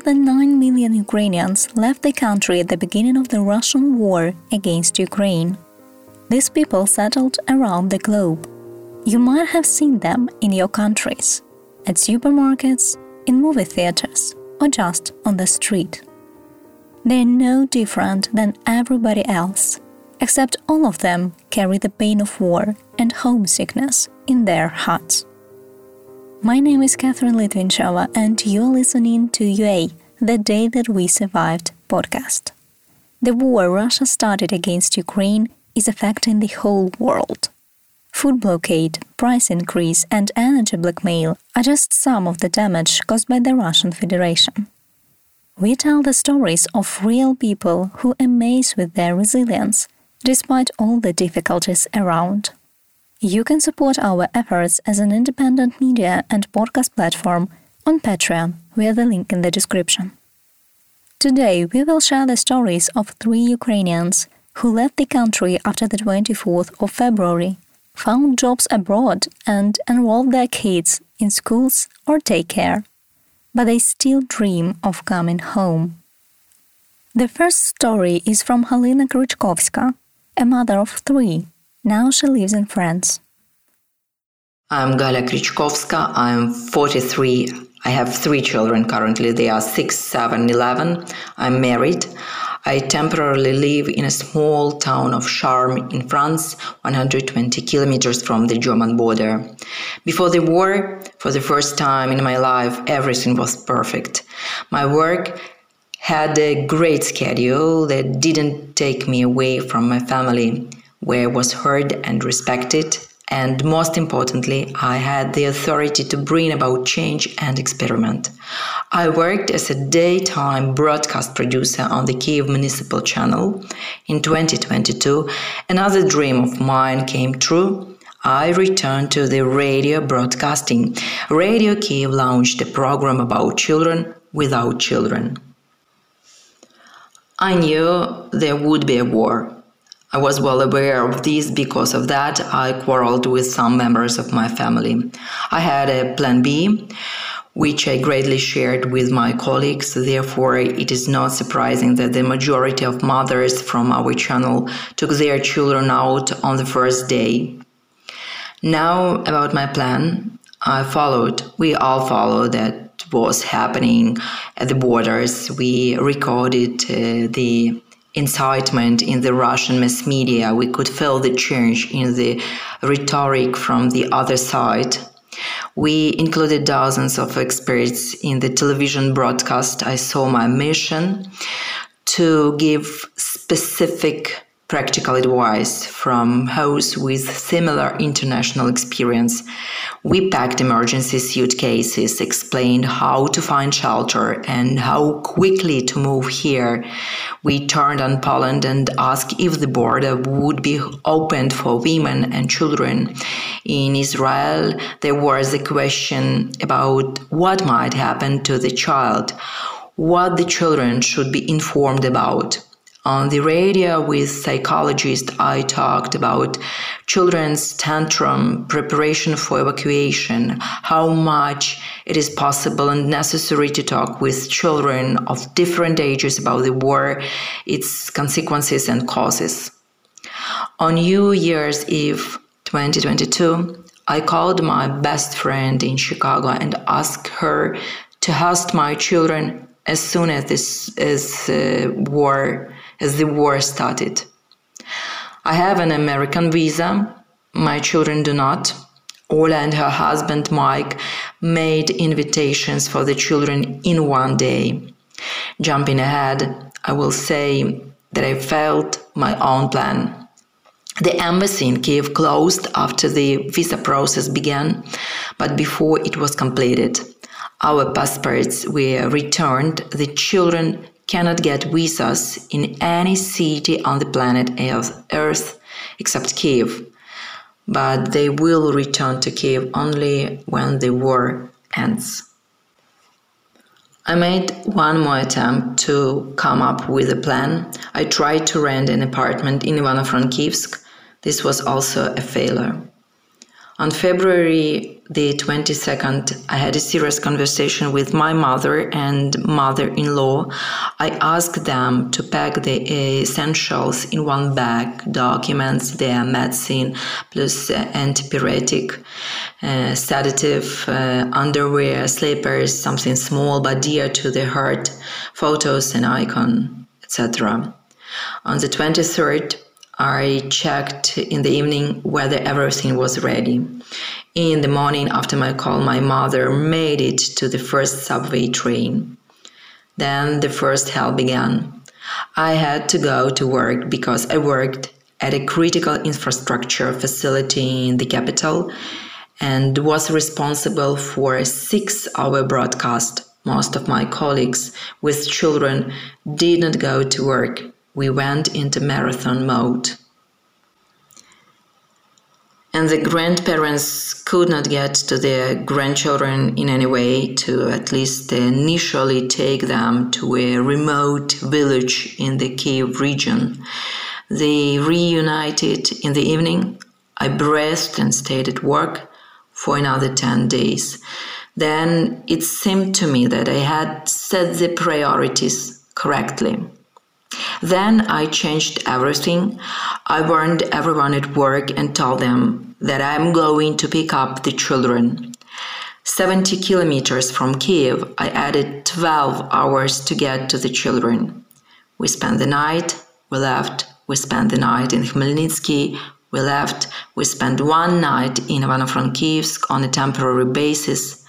more than 9 million Ukrainians left the country at the beginning of the Russian war against Ukraine. These people settled around the globe. You might have seen them in your countries, at supermarkets, in movie theaters, or just on the street. They're no different than everybody else, except all of them carry the pain of war and homesickness in their hearts. My name is Catherine Litvinchova, and you're listening to UA, the Day That We Survived podcast. The war Russia started against Ukraine is affecting the whole world. Food blockade, price increase, and energy blackmail are just some of the damage caused by the Russian Federation. We tell the stories of real people who amaze with their resilience, despite all the difficulties around. You can support our efforts as an independent media and podcast platform on Patreon via the link in the description. Today, we will share the stories of three Ukrainians who left the country after the 24th of February, found jobs abroad, and enrolled their kids in schools or daycare. But they still dream of coming home. The first story is from Halina Krychkovska, a mother of three. Now she lives in France. I'm Galia Krychkovska. I'm 43. I have three children currently. They are 6, 7, 11. I'm married. I temporarily live in a small town of Charmes in France, 120 kilometers from the German border. Before the war, for the first time in my life, everything was perfect. My work had a great schedule that didn't take me away from my family, where I was heard and respected and most importantly, I had the authority to bring about change and experiment. I worked as a daytime broadcast producer on the Kiev Municipal Channel. In 2022, another dream of mine came true. I returned to the radio broadcasting. Radio Kiev launched a program about children without children. I knew there would be a war. I was well aware of this because of that I quarreled with some members of my family. I had a plan B, which I greatly shared with my colleagues. Therefore, it is not surprising that the majority of mothers from our channel took their children out on the first day. Now, about my plan, I followed, we all followed that was happening at the borders. We recorded uh, the incitement in the Russian mass media. We could feel the change in the rhetoric from the other side. We included dozens of experts in the television broadcast. I saw my mission to give specific practical advice from hosts with similar international experience. We packed emergency suitcases, explained how to find shelter and how quickly to move here. We turned on Poland and asked if the border would be opened for women and children. In Israel, there was a question about what might happen to the child, what the children should be informed about. On the radio with psychologists, I talked about children's tantrum, preparation for evacuation, how much it is possible and necessary to talk with children of different ages about the war, its consequences and causes. On New Year's Eve 2022, I called my best friend in Chicago and asked her to host my children as soon as this uh, war as the war started. I have an American visa. My children do not. Ola and her husband Mike made invitations for the children in one day. Jumping ahead, I will say that I felt my own plan. The embassy in Kiev closed after the visa process began, but before it was completed. Our passports were returned. The children cannot get visas in any city on the planet Earth except Kiev, but they will return to Kiev only when the war ends. I made one more attempt to come up with a plan. I tried to rent an apartment in Ivano-Frankivsk. This was also a failure. On February the 22nd, I had a serious conversation with my mother and mother in law. I asked them to pack the essentials in one bag documents, their medicine, plus antipyretic, uh, sedative, uh, underwear, slippers, something small but dear to the heart, photos and icon, etc. On the 23rd, I checked in the evening whether everything was ready. In the morning after my call, my mother made it to the first subway train. Then the first hell began. I had to go to work because I worked at a critical infrastructure facility in the capital and was responsible for a six hour broadcast. Most of my colleagues with children did not go to work. We went into marathon mode and the grandparents could not get to their grandchildren in any way to at least initially take them to a remote village in the Kiev region. They reunited in the evening. I breathed and stayed at work for another 10 days. Then it seemed to me that I had set the priorities correctly. Then I changed everything. I warned everyone at work and told them that I'm going to pick up the children. 70 kilometers from Kiev, I added 12 hours to get to the children. We spent the night, we left, we spent the night in Khmelnytsky, we left, we spent one night in Ivano-Frankivsk on a temporary basis.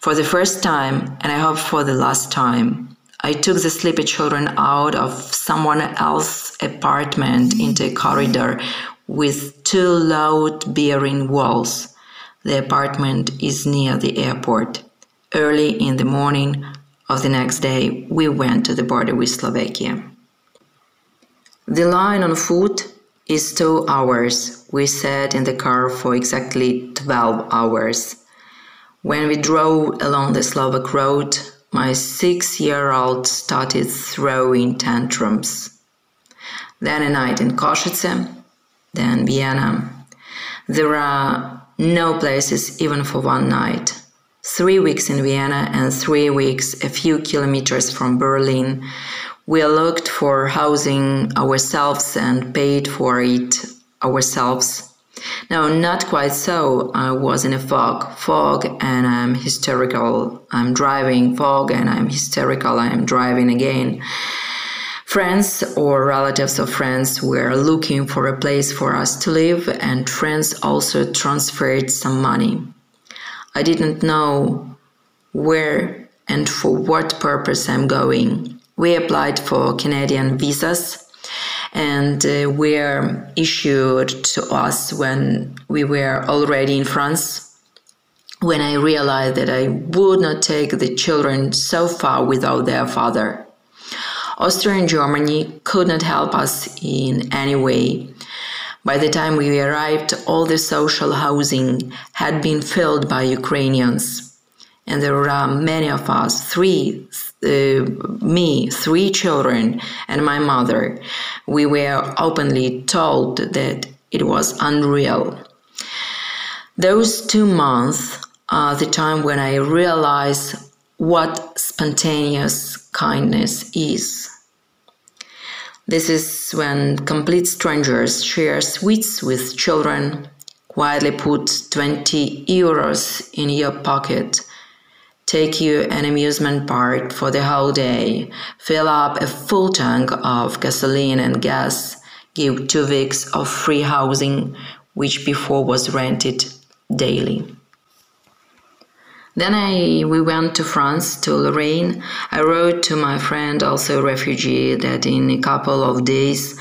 For the first time, and I hope for the last time, I took the sleepy children out of someone else's apartment into a corridor with two load bearing walls. The apartment is near the airport. Early in the morning of the next day, we went to the border with Slovakia. The line on foot is two hours. We sat in the car for exactly 12 hours. When we drove along the Slovak road, my six year old started throwing tantrums. Then a night in Košice, then Vienna. There are no places even for one night. Three weeks in Vienna and three weeks a few kilometers from Berlin. We looked for housing ourselves and paid for it ourselves. No, not quite so. I was in a fog, fog, and I'm hysterical. I'm driving, fog, and I'm hysterical. I'm driving again. Friends or relatives of friends were looking for a place for us to live, and friends also transferred some money. I didn't know where and for what purpose I'm going. We applied for Canadian visas and uh, were issued to us when we were already in France. When I realized that I would not take the children so far without their father. Austria and Germany could not help us in any way. By the time we arrived, all the social housing had been filled by Ukrainians and there were many of us three uh, me three children and my mother we were openly told that it was unreal. Those two months are the time when i realized what spontaneous kindness is. This is when complete strangers share sweets with children quietly put 20 euros in your pocket take you an amusement park for the whole day, fill up a full tank of gasoline and gas, give two weeks of free housing, which before was rented daily. Then I, we went to France, to Lorraine. I wrote to my friend, also a refugee, that in a couple of days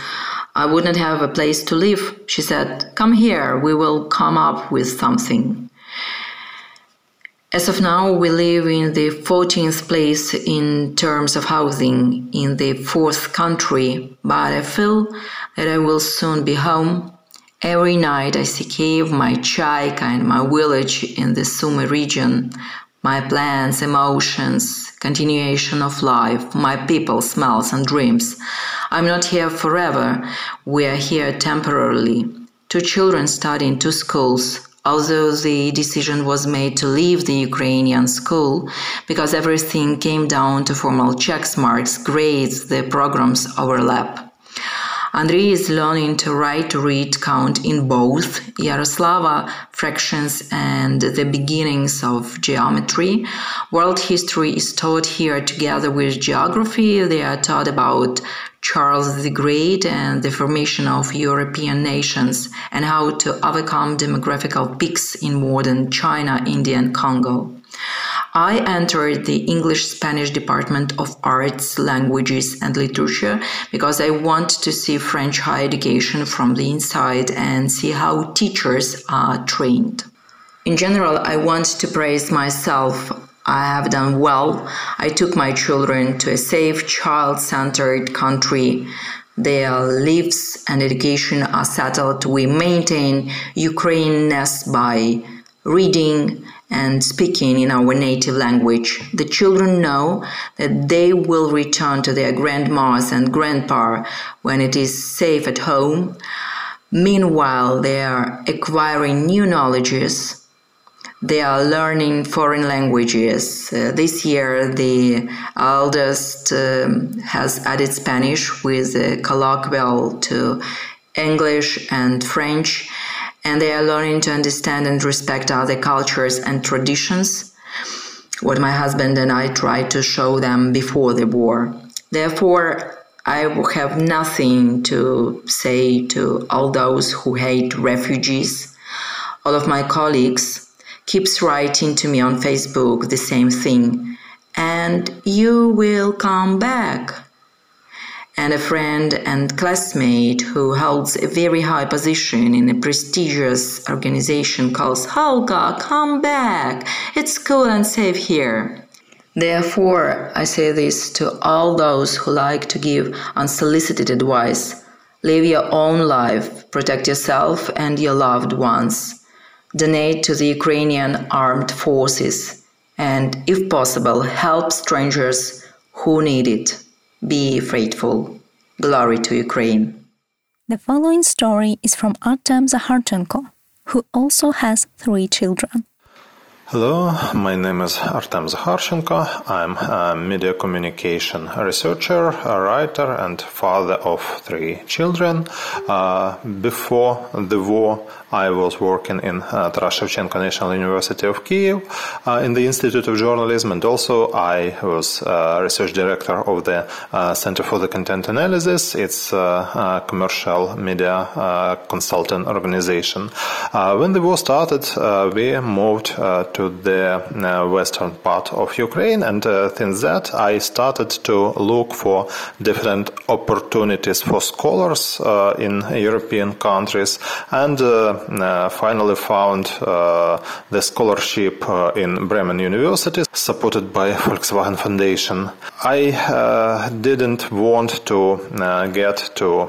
I wouldn't have a place to live. She said, Come here, we will come up with something. As of now, we live in the 14th place in terms of housing in the fourth country, but I feel that I will soon be home. Every night I see Kiev, my Chaika, and my village in the Sumy region, my plans, emotions, continuation of life, my people, smells, and dreams. I'm not here forever. We are here temporarily. Two children study in two schools, although the decision was made to leave the Ukrainian school because everything came down to formal checks marks, grades, the programs overlap. Andrei is learning to write, read, count in both Yaroslava fractions and the beginnings of geometry. World history is taught here together with geography. They are taught about Charles the Great and the formation of European nations and how to overcome demographical peaks in modern China, India, and Congo. I entered the English Spanish Department of Arts, Languages and Literature because I want to see French higher education from the inside and see how teachers are trained. In general, I want to praise myself. I have done well. I took my children to a safe, child centered country. Their lives and education are settled. We maintain Ukraineness by reading and speaking in our native language. The children know that they will return to their grandmas and grandpa when it is safe at home. Meanwhile, they are acquiring new knowledges. They are learning foreign languages. Uh, this year, the eldest um, has added Spanish with a colloquial to English and French and they are learning to understand and respect other cultures and traditions, what my husband and I tried to show them before the war. Therefore, I have nothing to say to all those who hate refugees. All of my colleagues keeps writing to me on Facebook the same thing. And you will come back and a friend and classmate who holds a very high position in a prestigious organization calls Holga, come back. It's cool and safe here. Therefore, I say this to all those who like to give unsolicited advice. Live your own life, protect yourself and your loved ones. Donate to the Ukrainian armed forces, and if possible, help strangers who need it. Be faithful. Glory to Ukraine. The following story is from Artem Zakharchenko, who also has three children. Hello, my name is Artem Zakharchenko. I'm a media communication researcher, a writer, and father of three children. Uh, before the war, I was working in uh, Taras National University of Kiev uh, in the Institute of Journalism, and also I was uh, research director of the uh, Center for the Content Analysis. It's a commercial media uh, consultant organization. when the war started, we moved to to the uh, western part of Ukraine, and uh, since that I started to look for different opportunities for scholars uh, in European countries, and uh, uh, finally found uh, the scholarship in Bremen University, supported by Volkswagen Foundation. I didn't want to get to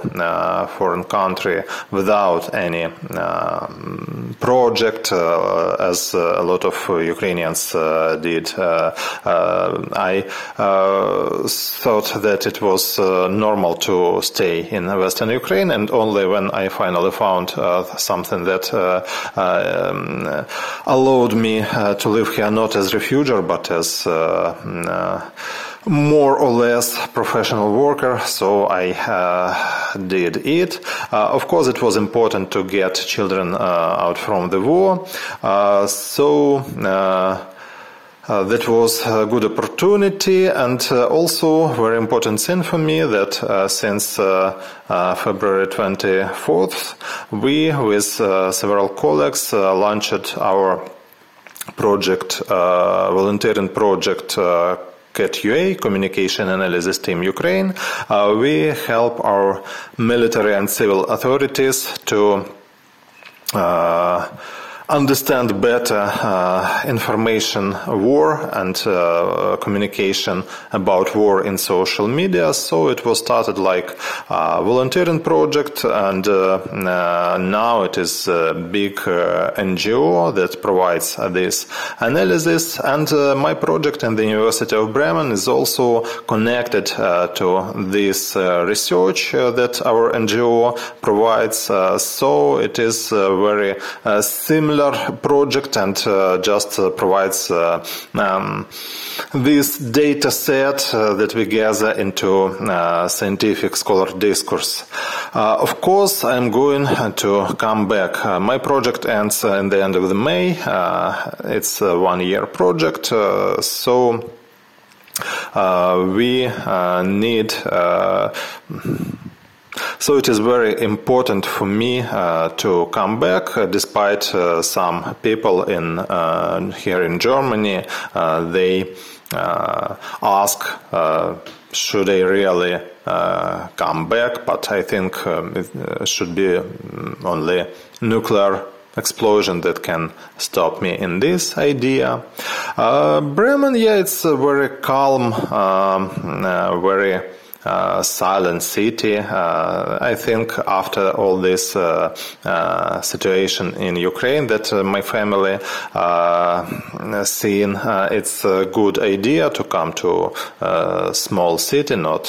foreign country without any um, project, as a lot of Uh, Ukrainians uh, did. Uh, uh, I uh, thought that it was uh, normal to stay in Western Ukraine, and only when I finally found something that um, allowed me to live here not as refugee but as mm, more or less professional worker, so I uh, did it. Uh, of course, it was important to get children uh, out from the war, uh, so. Uh, uh, that was a good opportunity and uh, also very important thing for me that uh, since February 24th we with several colleagues launched our project volunteering project CAT-UA, Communication Analysis Team Ukraine, uh, we help our military and civil authorities to uh, understand better uh, information war and uh, communication about war in social media. So it was started like a volunteering project, and uh, uh now it is a big uh, NGO that provides this analysis. And uh, my project in the University of Bremen is also connected to this research that our NGO provides. so it is very similar similar project and uh, just uh, provides uh, um, this data set uh, that we gather into uh, scientific scholar discourse. Uh, of course, I'm going to come back. my project ends in the end of the May. it's a one-year project, so we need so it is very important for me uh, to come back, uh, despite uh, some people in uh, here in Germany uh, they uh, ask should I really come back, but I think um, it should be mm, only nuclear explosion that can stop me in this idea. Bremen, yeah, it's a very calm, um, very silent city. Uh, I think after all this uh, uh situation in Ukraine that uh, my family uh, seen, it's a good idea to come to a small city, not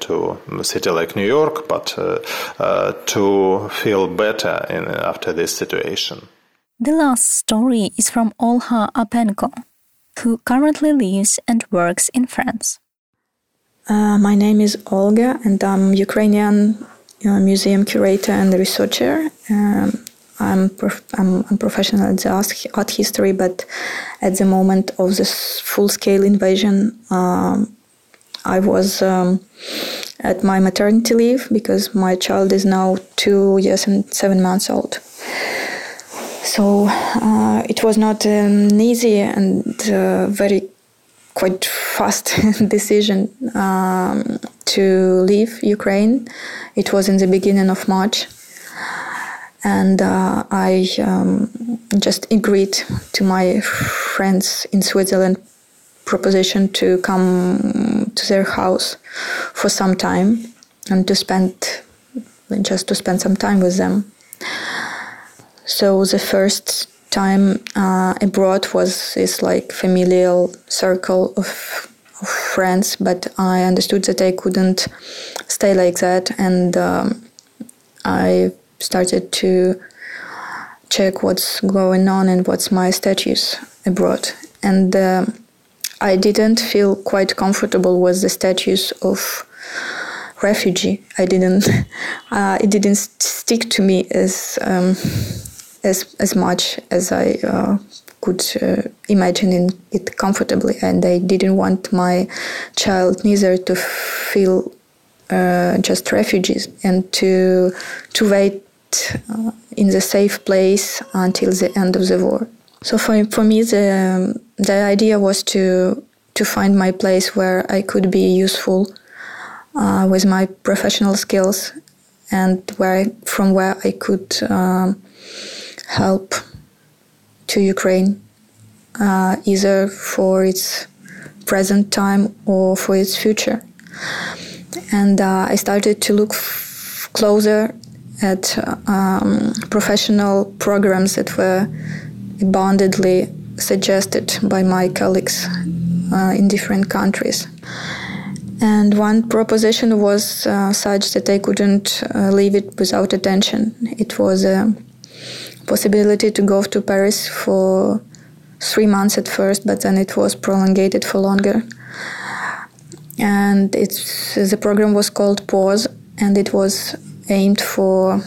to a city like New York, but to feel better in, after this situation. The last story is from Olha Apenko, who currently lives and works in France. Uh, my name is Olga, and I'm Ukrainian uh, museum curator and researcher. Um, I'm, prof- I'm, I'm, professional at the art history, but at the moment of this full-scale invasion, um, I was um, at my maternity leave because my child is now two years and seven months old. So uh, it was not an easy and uh, very quite fast decision um, to leave Ukraine. It was in the beginning of March. And uh, I um, just agreed to my friends in Switzerland proposition to come to their house for some time and to spend just to spend some time with them. So the first time uh, abroad was this like familial circle of, of, friends, but I understood that I couldn't stay like that, and um, I started to check what's going on and what's my status abroad, and uh, I didn't feel quite comfortable with the status of refugee. I didn't. Uh, it didn't stick to me as. Um, as as much as I uh, could uh, imagine it comfortably, and I didn't want my child neither to feel uh, just refugees and to to wait uh, in the safe place until the end of the war. So for for me, the the idea was to to find my place where I could be useful uh, with my professional skills, and where from where I could. Um, help to Ukraine, uh, either for its present time or for its future. And uh, I started to look f- closer at um, professional programs that were abundantly suggested by my colleagues uh, in different countries. And one proposition was uh, such that I couldn't uh, leave it without attention. It was a possibility to go to Paris for three months at first, but then it was prolongated for longer. And it's the program was called Pause, and it was aimed for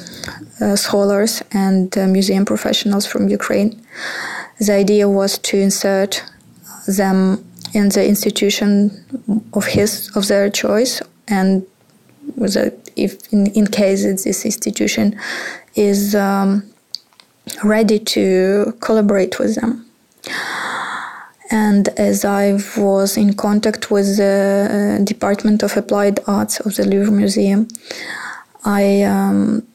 uh, scholars and uh, museum professionals from Ukraine. The idea was to insert them in the institution of his of their choice, and if in, in case this institution is um, ready to collaborate with them. And as I was in contact with the uh, Department of Applied Arts of the Louvre Museum, I um,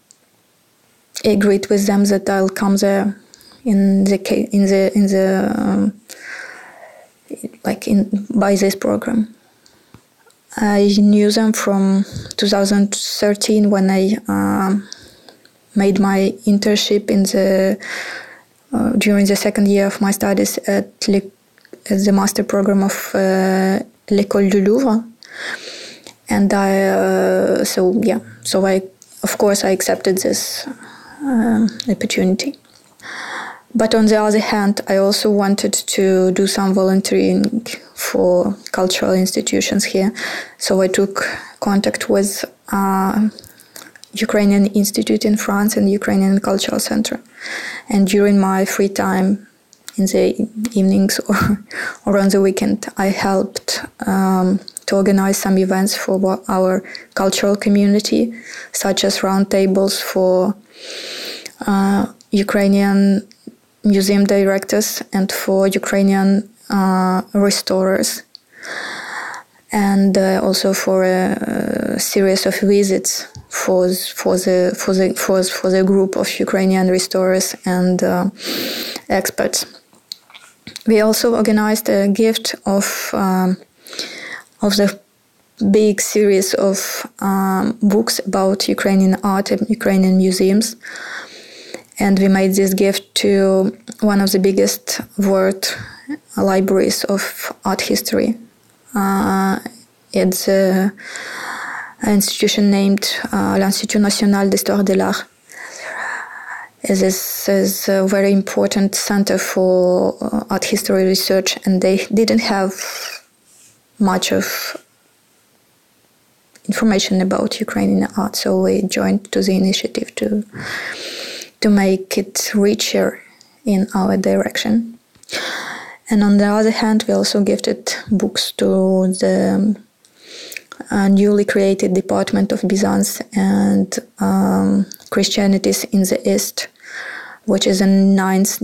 agreed with them that I'll come there in the in the in the um, like in by this program. I knew them from 2013 when I um, made my internship in the uh, during the second year of my studies at, Le, at the master program of uh, l'école du Louvre, and I uh, so yeah so I of course I accepted this uh, opportunity. But on the other hand, I also wanted to do some volunteering for cultural institutions here. So I took contact with uh, Ukrainian Institute in France and Ukrainian Cultural Center. And during my free time in the evenings or, or on the weekend, I helped um, to organize some events for our cultural community, such as roundtables for uh, Ukrainian museum directors and for Ukrainian uh, restorers, and uh, also for a, a, series of visits for for the for the for, for the group of Ukrainian restorers and uh, experts. We also organized a gift of um, of the big series of um, books about Ukrainian art and Ukrainian museums and we made this gift to one of the biggest world libraries of art history. Uh, it's an institution named uh, l'Institut National d'Histoire de l'Art. This is a very important center for uh, art history research, and they didn't have much of information about Ukrainian art, so we joined to the initiative to to make it richer in our direction. And on the other hand, we also gifted books to the uh, newly created Department of Byzance and um, Christianities in the East, which is a ninth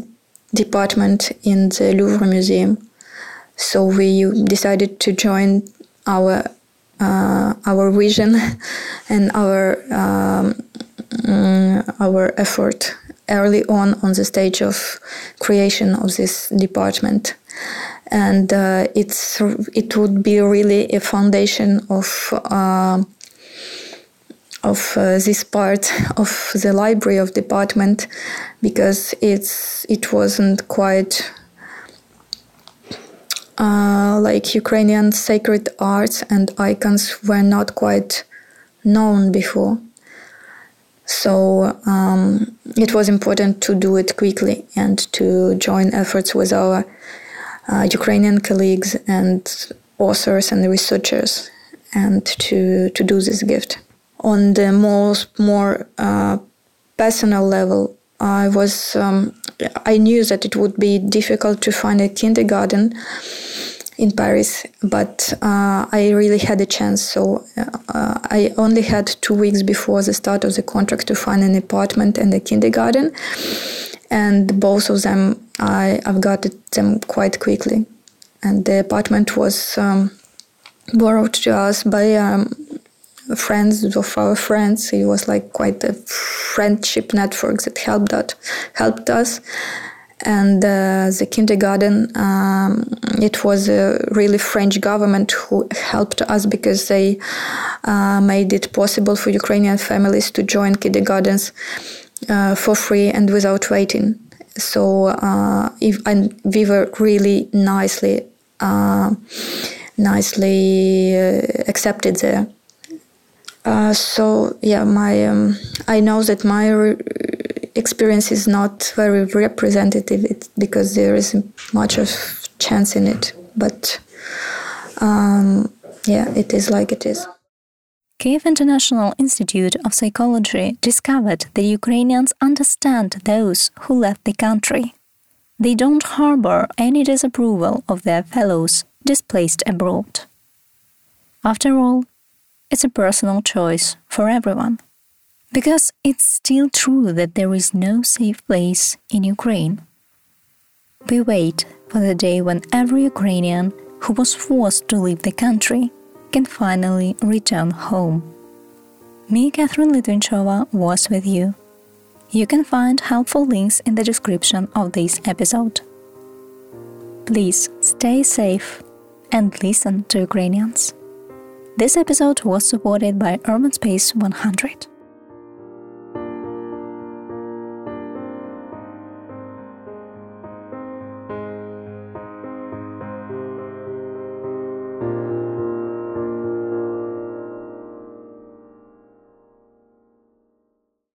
department in the Louvre Museum. So we decided to join our uh, our vision and our um, um, our effort early on on the stage of creation of this department. And uh, it's it would be really a foundation of uh, of uh, this part of the library of department because it's it wasn't quite uh, like Ukrainian sacred arts and icons were not quite known before so um, it was important to do it quickly and to join efforts with our uh, Ukrainian colleagues and authors and researchers and to, to do this gift. On the most more uh, personal level, I was um, I knew that it would be difficult to find a kindergarten in Paris, but uh, I really had a chance. So uh, I only had two weeks before the start of the contract to find an apartment and a kindergarten, and both of them I, I've got them quite quickly. And the apartment was um, borrowed to us by um, friends of our friends. It was like quite a friendship network that helped that helped us and uh, the kindergarten um, it was a really french government who helped us because they uh, made it possible for ukrainian families to join kindergartens uh, for free and without waiting. So uh, if, and we were really nicely uh, nicely uh, accepted there. So yeah my um, i know that my re- experience is not very representative because there isn't much of chance in it. But um, yeah, it is like it is. Kiev International Institute of Psychology discovered that Ukrainians understand those who left the country. They don't harbor any disapproval of their fellows displaced abroad. After all, it's a personal choice for everyone. Because it's still true that there is no safe place in Ukraine. We wait for the day when every Ukrainian who was forced to leave the country can finally return home. Me, Catherine Litvinchova, was with you. You can find helpful links in the description of this episode. Please stay safe and listen to Ukrainians. This episode was supported by Urban Space 100.